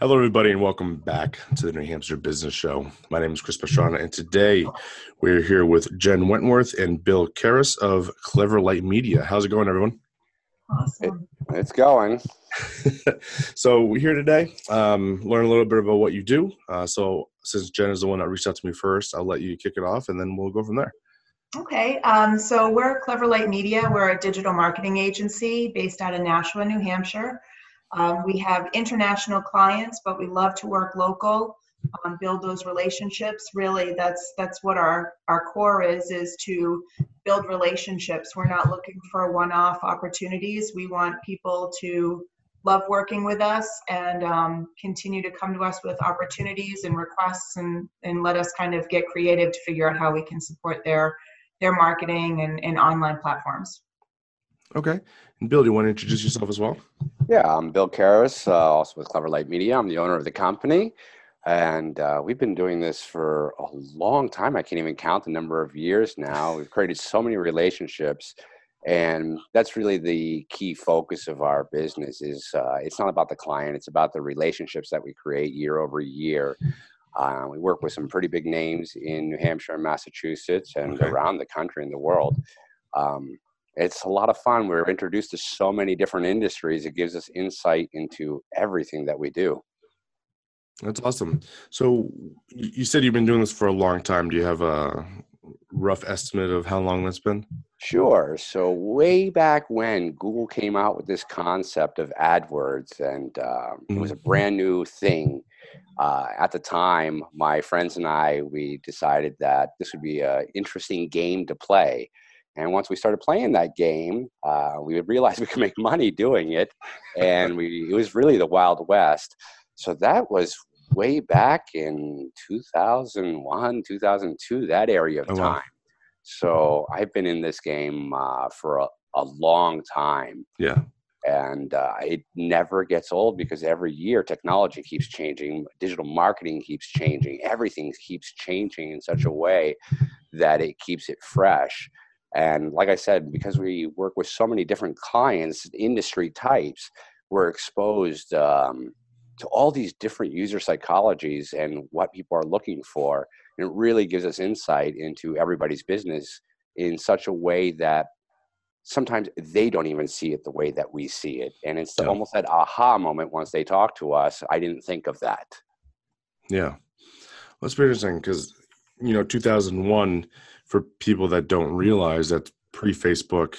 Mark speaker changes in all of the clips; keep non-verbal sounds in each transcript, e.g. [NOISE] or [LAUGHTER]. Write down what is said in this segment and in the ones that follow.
Speaker 1: Hello, everybody, and welcome back to the New Hampshire Business Show. My name is Chris Pastrana, and today we're here with Jen Wentworth and Bill Karras of Clever Light Media. How's it going, everyone?
Speaker 2: Awesome. It, it's going. [LAUGHS]
Speaker 1: so we're here today, um, learn a little bit about what you do. Uh, so since Jen is the one that reached out to me first, I'll let you kick it off, and then we'll go from there.
Speaker 3: Okay, um, so we're Clever Light Media. We're a digital marketing agency based out of Nashua, New Hampshire. Um, we have international clients, but we love to work local, um, build those relationships. Really, that's that's what our our core is: is to build relationships. We're not looking for one-off opportunities. We want people to love working with us and um, continue to come to us with opportunities and requests, and and let us kind of get creative to figure out how we can support their their marketing and, and online platforms.
Speaker 1: Okay. And Bill, do you want to introduce yourself as well?
Speaker 2: Yeah, I'm Bill Karras, uh, also with Clever Light Media. I'm the owner of the company. And uh, we've been doing this for a long time. I can't even count the number of years now. We've created so many relationships. And that's really the key focus of our business is uh, it's not about the client, it's about the relationships that we create year over year. Uh, we work with some pretty big names in New Hampshire and Massachusetts and okay. around the country and the world. Um, it's a lot of fun. We're introduced to so many different industries. It gives us insight into everything that we do.
Speaker 1: That's awesome. So you said you've been doing this for a long time. Do you have a rough estimate of how long that's been?
Speaker 2: Sure. So way back when Google came out with this concept of AdWords, and mm-hmm. it was a mm-hmm. brand new thing. Uh, at the time, my friends and I we decided that this would be an interesting game to play. And once we started playing that game, uh, we realized [LAUGHS] we could make money doing it, and we it was really the wild west. So that was way back in 2001, 2002, that area of oh, time. Wow. So I've been in this game uh, for a, a long time.
Speaker 1: Yeah.
Speaker 2: And uh, it never gets old because every year technology keeps changing, digital marketing keeps changing, everything keeps changing in such a way that it keeps it fresh. And like I said, because we work with so many different clients, industry types, we're exposed um, to all these different user psychologies and what people are looking for. And it really gives us insight into everybody's business in such a way that sometimes they don't even see it the way that we see it. And it's yeah. almost that aha moment once they talk to us. I didn't think of that.
Speaker 1: Yeah. Well, that's pretty interesting because, you know, 2001 for people that don't realize that pre Facebook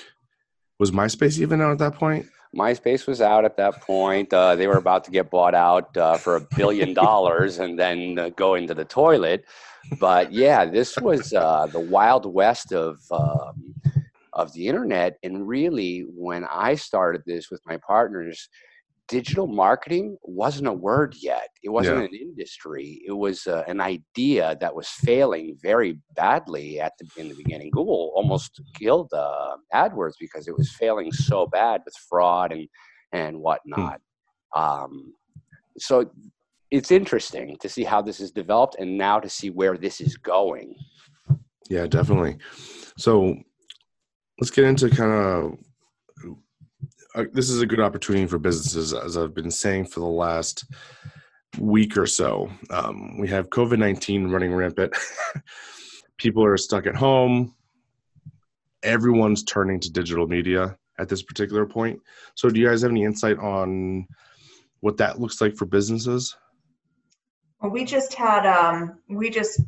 Speaker 1: was MySpace even out at that point?
Speaker 2: MySpace was out at that point. Uh, they were about to get bought out uh, for a billion [LAUGHS] dollars and then uh, go into the toilet. But yeah, this was uh, the wild west of um, of the internet. And really, when I started this with my partners, digital marketing wasn't a word yet. It wasn't yeah. an industry. It was uh, an idea that was failing very badly at the in the beginning. Google almost killed uh, AdWords because it was failing so bad with fraud and and hmm. whatnot. Hmm. Um, so it's interesting to see how this has developed and now to see where this is going.
Speaker 1: Yeah, definitely. So let's get into kind of uh, this is a good opportunity for businesses, as I've been saying for the last week or so. Um, we have COVID 19 running rampant. [LAUGHS] People are stuck at home. Everyone's turning to digital media at this particular point. So, do you guys have any insight on what that looks like for businesses?
Speaker 3: Well, we just had um, we just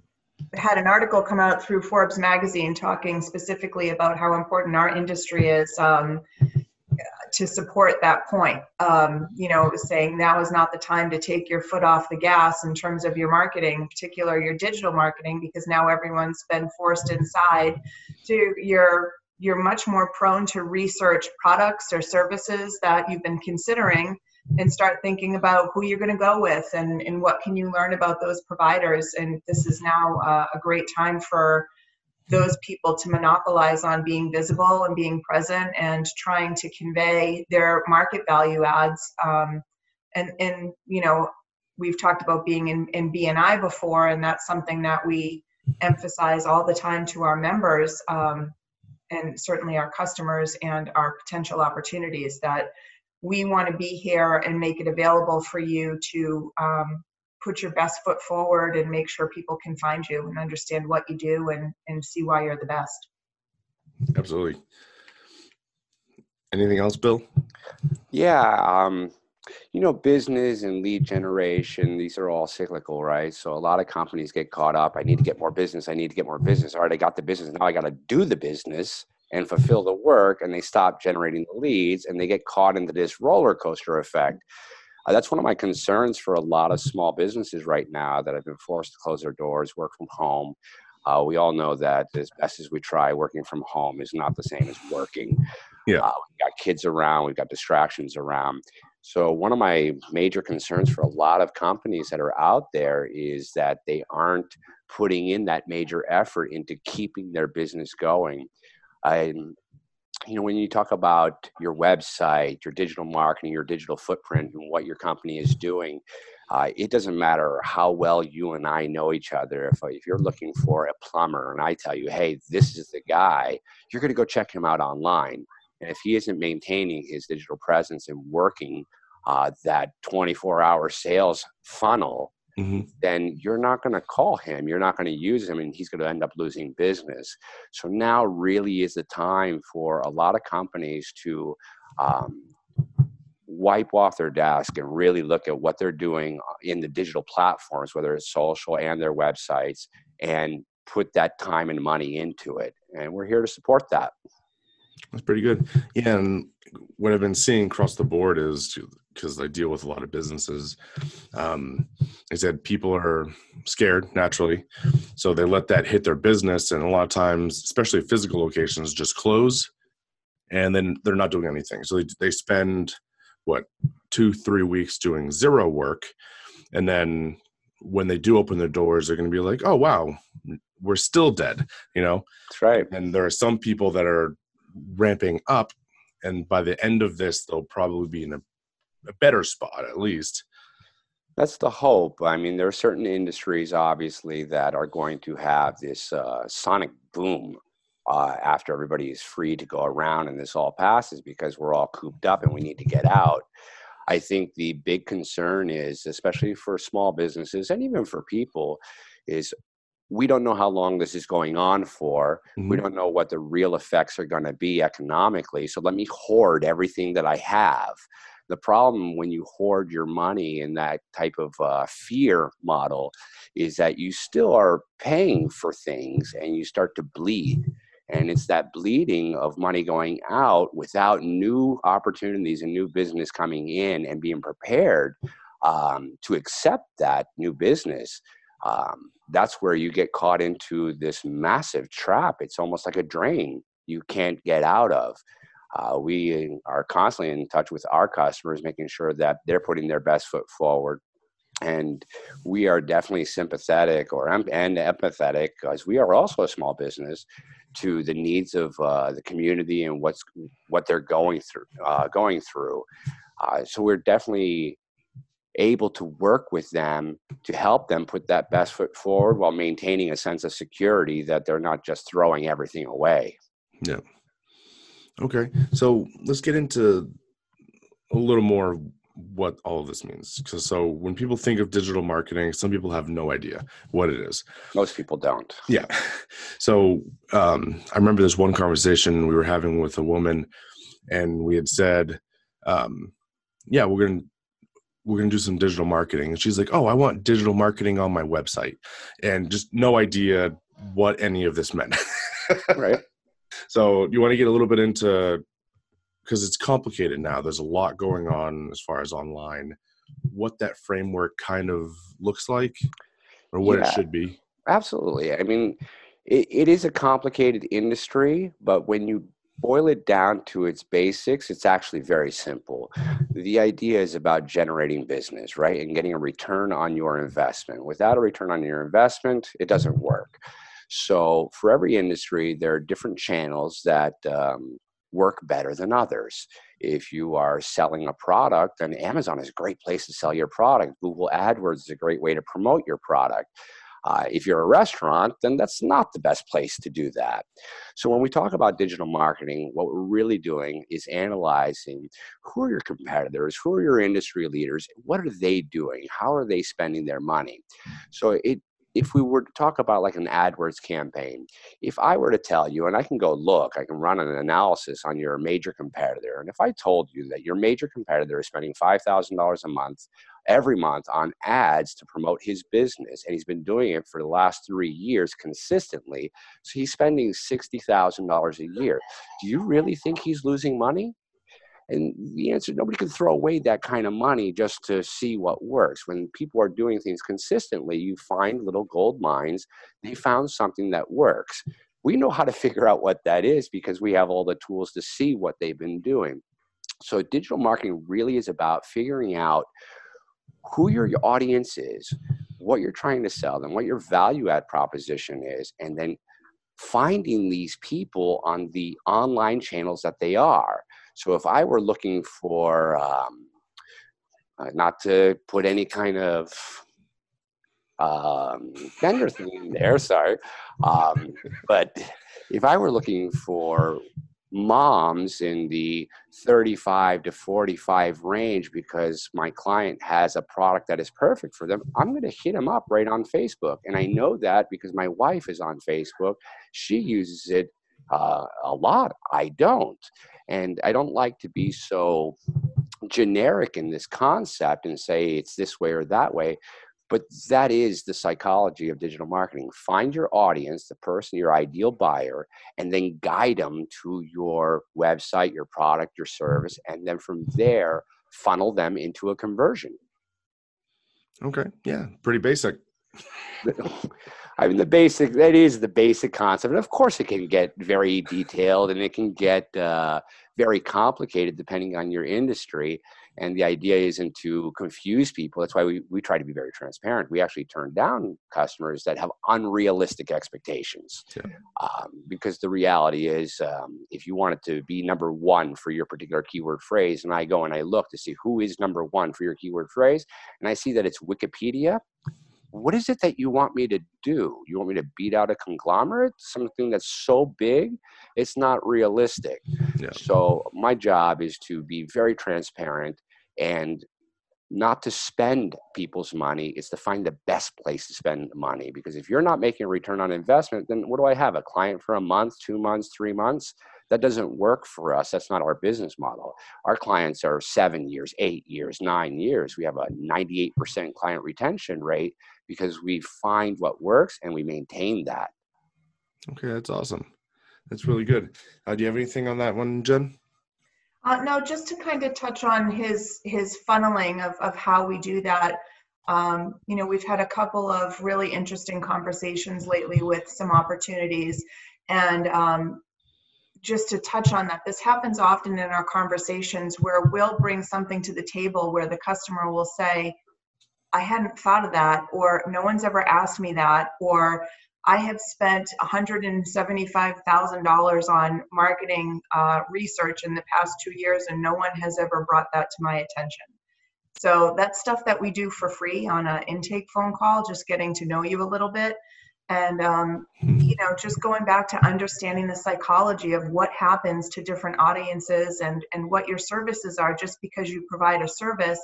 Speaker 3: had an article come out through Forbes magazine talking specifically about how important our industry is um, to support that point. Um, you know, saying now is not the time to take your foot off the gas in terms of your marketing, in particular your digital marketing, because now everyone's been forced inside to you're you're much more prone to research products or services that you've been considering and start thinking about who you're going to go with and, and what can you learn about those providers and this is now uh, a great time for those people to monopolize on being visible and being present and trying to convey their market value adds. Um, and, and, you know, we've talked about being in, in BNI before, and that's something that we emphasize all the time to our members um, and certainly our customers and our potential opportunities that we want to be here and make it available for you to um, put your best foot forward and make sure people can find you and understand what you do and, and see why you're the best.
Speaker 1: Absolutely. Anything else, Bill?
Speaker 2: Yeah. Um, you know, business and lead generation, these are all cyclical, right? So a lot of companies get caught up. I need to get more business. I need to get more business. All right, I got the business. Now I got to do the business and fulfill the work. And they stop generating the leads and they get caught into this roller coaster effect. Uh, that's one of my concerns for a lot of small businesses right now that have been forced to close their doors, work from home. Uh, we all know that as best as we try, working from home is not the same as working.
Speaker 1: Yeah.
Speaker 2: Uh, we've got kids around, we've got distractions around. So, one of my major concerns for a lot of companies that are out there is that they aren't putting in that major effort into keeping their business going. And, you know, when you talk about your website, your digital marketing, your digital footprint, and what your company is doing, uh, it doesn't matter how well you and I know each other. If, if you're looking for a plumber and I tell you, hey, this is the guy, you're going to go check him out online and if he isn't maintaining his digital presence and working uh, that 24 hour sales funnel, mm-hmm. then you're not going to call him. You're not going to use him, and he's going to end up losing business. So now really is the time for a lot of companies to um, wipe off their desk and really look at what they're doing in the digital platforms, whether it's social and their websites, and put that time and money into it. And we're here to support that.
Speaker 1: That's pretty good. Yeah, and what I've been seeing across the board is because I deal with a lot of businesses. Um, I said people are scared naturally, so they let that hit their business, and a lot of times, especially physical locations, just close, and then they're not doing anything. So they they spend what two three weeks doing zero work, and then when they do open their doors, they're going to be like, "Oh wow, we're still dead," you know.
Speaker 2: That's right.
Speaker 1: And there are some people that are ramping up and by the end of this they'll probably be in a, a better spot at least.
Speaker 2: That's the hope. I mean there are certain industries obviously that are going to have this uh, sonic boom uh, after everybody is free to go around and this all passes because we're all cooped up and we need to get out. I think the big concern is especially for small businesses and even for people is we don't know how long this is going on for. Mm-hmm. We don't know what the real effects are going to be economically. So let me hoard everything that I have. The problem when you hoard your money in that type of uh, fear model is that you still are paying for things and you start to bleed. And it's that bleeding of money going out without new opportunities and new business coming in and being prepared um, to accept that new business um, that's where you get caught into this massive trap. It's almost like a drain you can't get out of. Uh, we are constantly in touch with our customers, making sure that they're putting their best foot forward. And we are definitely sympathetic or and empathetic because we are also a small business to the needs of uh, the community and what's what they're going through. Uh, going through. Uh, so we're definitely able to work with them to help them put that best foot forward while maintaining a sense of security that they're not just throwing everything away.
Speaker 1: Yeah. Okay. So let's get into a little more what all of this means. Because so when people think of digital marketing, some people have no idea what it is.
Speaker 2: Most people don't.
Speaker 1: Yeah. So um, I remember this one conversation we were having with a woman, and we had said, um, "Yeah, we're going to we're going to do some digital marketing. And she's like, oh, I want digital marketing on my website. And just no idea what any of this meant.
Speaker 2: right. [LAUGHS]
Speaker 1: So you want to get a little bit into, because it's complicated now. There's a lot going on as far as online, what that framework kind of looks like or what yeah, it should be.
Speaker 2: Absolutely. I mean, it, it is a complicated industry, but when you boil it down to its basics, it's actually very simple. The idea is about generating business, right? And getting a return on your investment. Without a return on your investment, it doesn't work. So for every industry, there are different channels that um, work better than others. If you are selling a product, then Amazon is a great place to sell your product. Google AdWords is a great way to promote your product. Uh, if you're a restaurant, then that's not the best place to do that. So when we talk about digital marketing, what we're really doing is analyzing who are your competitors, who are your industry leaders, what are they doing, how are they spending their money. So it if we were to talk about like an AdWords campaign, if I were to tell you, and I can go look, I can run an analysis on your major competitor, and if I told you that your major competitor is spending $5,000 a month every month on ads to promote his business, and he's been doing it for the last three years consistently, so he's spending $60,000 a year. Do you really think he's losing money? And the answer nobody can throw away that kind of money just to see what works. When people are doing things consistently, you find little gold mines. They found something that works. We know how to figure out what that is because we have all the tools to see what they've been doing. So, digital marketing really is about figuring out who your audience is, what you're trying to sell them, what your value add proposition is, and then finding these people on the online channels that they are. So if I were looking for, um, uh, not to put any kind of um, vendor thing in there, sorry, um, but if I were looking for moms in the 35 to 45 range because my client has a product that is perfect for them, I'm going to hit them up right on Facebook. And I know that because my wife is on Facebook. She uses it uh, a lot. I don't. And I don't like to be so generic in this concept and say it's this way or that way. But that is the psychology of digital marketing. Find your audience, the person, your ideal buyer, and then guide them to your website, your product, your service. And then from there, funnel them into a conversion.
Speaker 1: Okay. Yeah. Pretty basic. [LAUGHS]
Speaker 2: I mean, the basic, that is the basic concept. And of course, it can get very detailed and it can get uh, very complicated depending on your industry. And the idea isn't to confuse people. That's why we, we try to be very transparent. We actually turn down customers that have unrealistic expectations. Yeah. Um, because the reality is, um, if you wanted to be number one for your particular keyword phrase, and I go and I look to see who is number one for your keyword phrase, and I see that it's Wikipedia, what is it that you want me to do? You want me to beat out a conglomerate, something that's so big, it's not realistic. Yeah. So, my job is to be very transparent and not to spend people's money it's to find the best place to spend money because if you're not making a return on investment then what do i have a client for a month two months three months that doesn't work for us that's not our business model our clients are seven years eight years nine years we have a 98% client retention rate because we find what works and we maintain that.
Speaker 1: Okay, that's awesome. That's really good. Uh, do you have anything on that one, Jen?
Speaker 3: Uh, no, just to kind of touch on his his funneling of of how we do that. Um, you know, we've had a couple of really interesting conversations lately with some opportunities, and um, just to touch on that, this happens often in our conversations where we'll bring something to the table where the customer will say, I hadn't thought of that, or no one's ever asked me that, or I have spent $175,000 on marketing uh, research in the past two years, and no one has ever brought that to my attention. So that's stuff that we do for free on an intake phone call, just getting to know you a little bit. And, um, hmm. you know, just going back to understanding the psychology of what happens to different audiences and, and what your services are just because you provide a service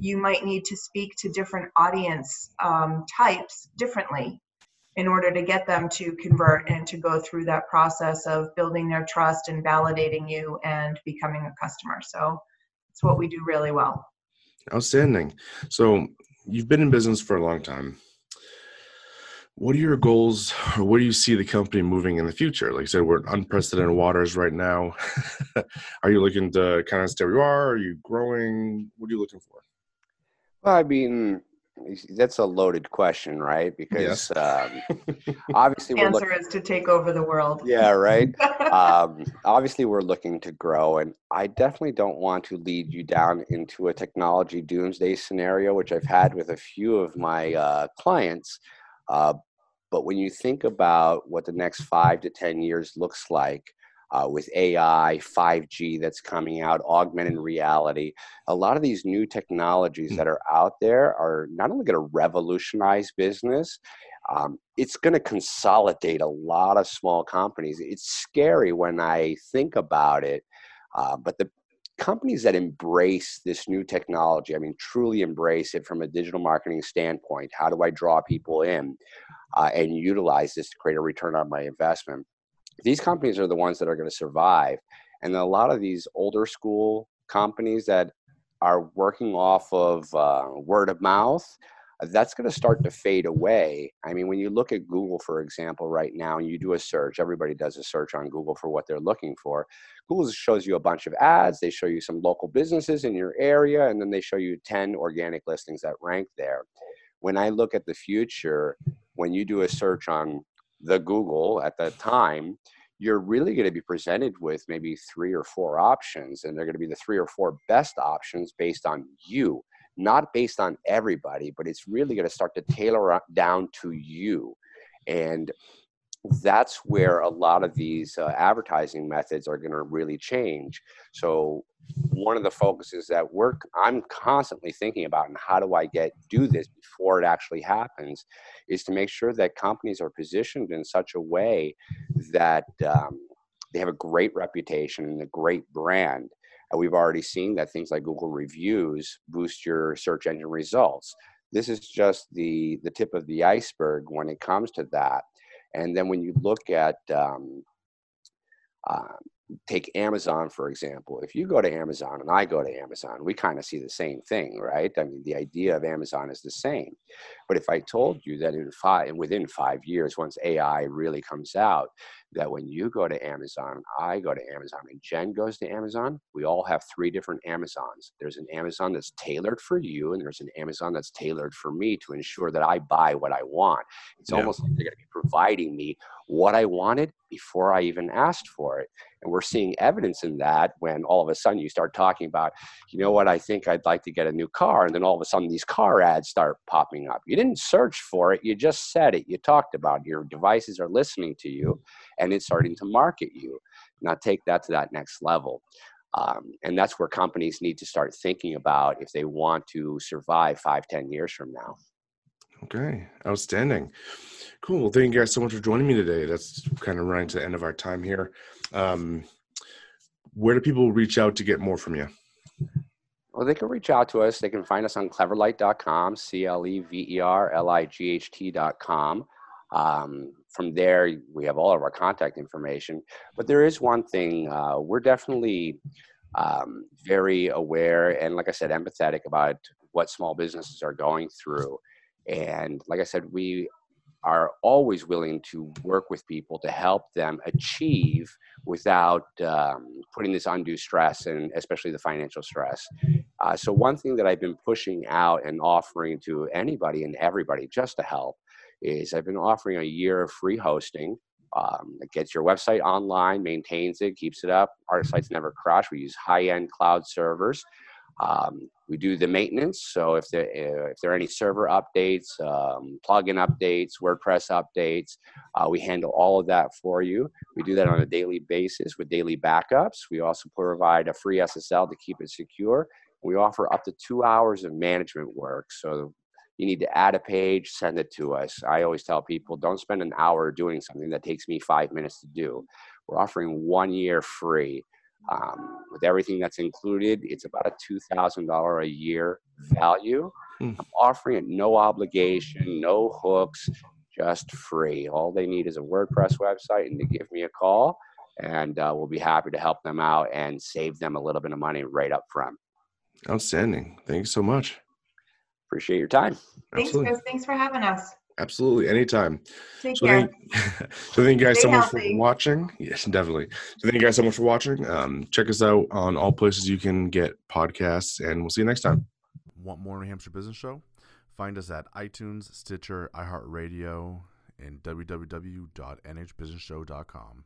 Speaker 3: you might need to speak to different audience um, types differently in order to get them to convert and to go through that process of building their trust and validating you and becoming a customer. So it's what we do really well.
Speaker 1: Outstanding. So you've been in business for a long time. What are your goals, or where do you see the company moving in the future? Like I said, we're unprecedented waters right now. [LAUGHS] are you looking to kind of stay where you are? Are you growing? What are you looking for?
Speaker 2: Well, I mean, that's a loaded question, right? Because um, [LAUGHS] obviously,
Speaker 3: the answer is to take over the world.
Speaker 2: Yeah, right. [LAUGHS] um, obviously, we're looking to grow, and I definitely don't want to lead you down into a technology doomsday scenario, which I've had with a few of my uh, clients. Uh, But when you think about what the next five to 10 years looks like, uh, with AI, 5G that's coming out, augmented reality. A lot of these new technologies that are out there are not only going to revolutionize business, um, it's going to consolidate a lot of small companies. It's scary when I think about it, uh, but the companies that embrace this new technology, I mean, truly embrace it from a digital marketing standpoint, how do I draw people in uh, and utilize this to create a return on my investment? These companies are the ones that are going to survive. And a lot of these older school companies that are working off of uh, word of mouth, that's going to start to fade away. I mean, when you look at Google, for example, right now, and you do a search, everybody does a search on Google for what they're looking for. Google shows you a bunch of ads, they show you some local businesses in your area, and then they show you 10 organic listings that rank there. When I look at the future, when you do a search on the Google at that time, you're really going to be presented with maybe three or four options, and they're going to be the three or four best options based on you not based on everybody, but it's really going to start to tailor down to you. And that's where a lot of these uh, advertising methods are going to really change. So one of the focuses that we're I'm constantly thinking about and how do I get do this before it actually happens is to make sure that companies are positioned in such a way that um, they have a great reputation and a great brand and we've already seen that things like Google reviews boost your search engine results. This is just the, the tip of the iceberg when it comes to that. And then when you look at um, uh, take Amazon, for example. If you go to Amazon and I go to Amazon, we kind of see the same thing, right? I mean, the idea of Amazon is the same. But if I told you that in five, within five years, once AI really comes out, that when you go to Amazon, I go to Amazon, and Jen goes to Amazon, we all have three different Amazons. There's an Amazon that's tailored for you, and there's an Amazon that's tailored for me to ensure that I buy what I want. It's yeah. almost like they're going to be providing me what I wanted before I even asked for it. And we're seeing evidence in that when all of a sudden you start talking about, you know what, I think I'd like to get a new car. And then all of a sudden these car ads start popping up. You didn't search for it, you just said it, you talked about it. Your devices are listening to you and it's starting to market you. Now take that to that next level. Um, and that's where companies need to start thinking about if they want to survive five, ten years from now.
Speaker 1: Okay, outstanding. Cool. Thank you guys so much for joining me today. That's kind of running to the end of our time here. Um, where do people reach out to get more from you?
Speaker 2: Well, they can reach out to us. They can find us on cleverlight.com, C L E V E R L I G H T.com. Um, from there, we have all of our contact information. But there is one thing uh, we're definitely um, very aware and, like I said, empathetic about what small businesses are going through. And like I said, we are always willing to work with people to help them achieve without um, putting this undue stress and especially the financial stress. Uh, so, one thing that I've been pushing out and offering to anybody and everybody just to help is I've been offering a year of free hosting. Um, it gets your website online, maintains it, keeps it up. Our sites never crash. We use high end cloud servers. Um, we do the maintenance. So if there if there are any server updates, um, plugin updates, WordPress updates, uh, we handle all of that for you. We do that on a daily basis with daily backups. We also provide a free SSL to keep it secure. We offer up to two hours of management work. So you need to add a page, send it to us. I always tell people don't spend an hour doing something that takes me five minutes to do. We're offering one year free. Um, with everything that's included, it's about a $2,000 a year value. Mm. I'm offering it no obligation, no hooks, just free. All they need is a WordPress website and to give me a call, and uh, we'll be happy to help them out and save them a little bit of money right up front.
Speaker 1: Outstanding. Thank you so much.
Speaker 2: Appreciate your time.
Speaker 3: Thanks, Chris. Thanks for having us.
Speaker 1: Absolutely, anytime.
Speaker 3: Take so care.
Speaker 1: Thank, [LAUGHS] so thank you guys Stay so much healthy. for watching. Yes, definitely. So thank you guys so much for watching. Um, check us out on all places you can get podcasts, and we'll see you next time.
Speaker 4: Want more New Hampshire Business Show? Find us at iTunes, Stitcher, iHeartRadio, and www.nhbusinessshow.com.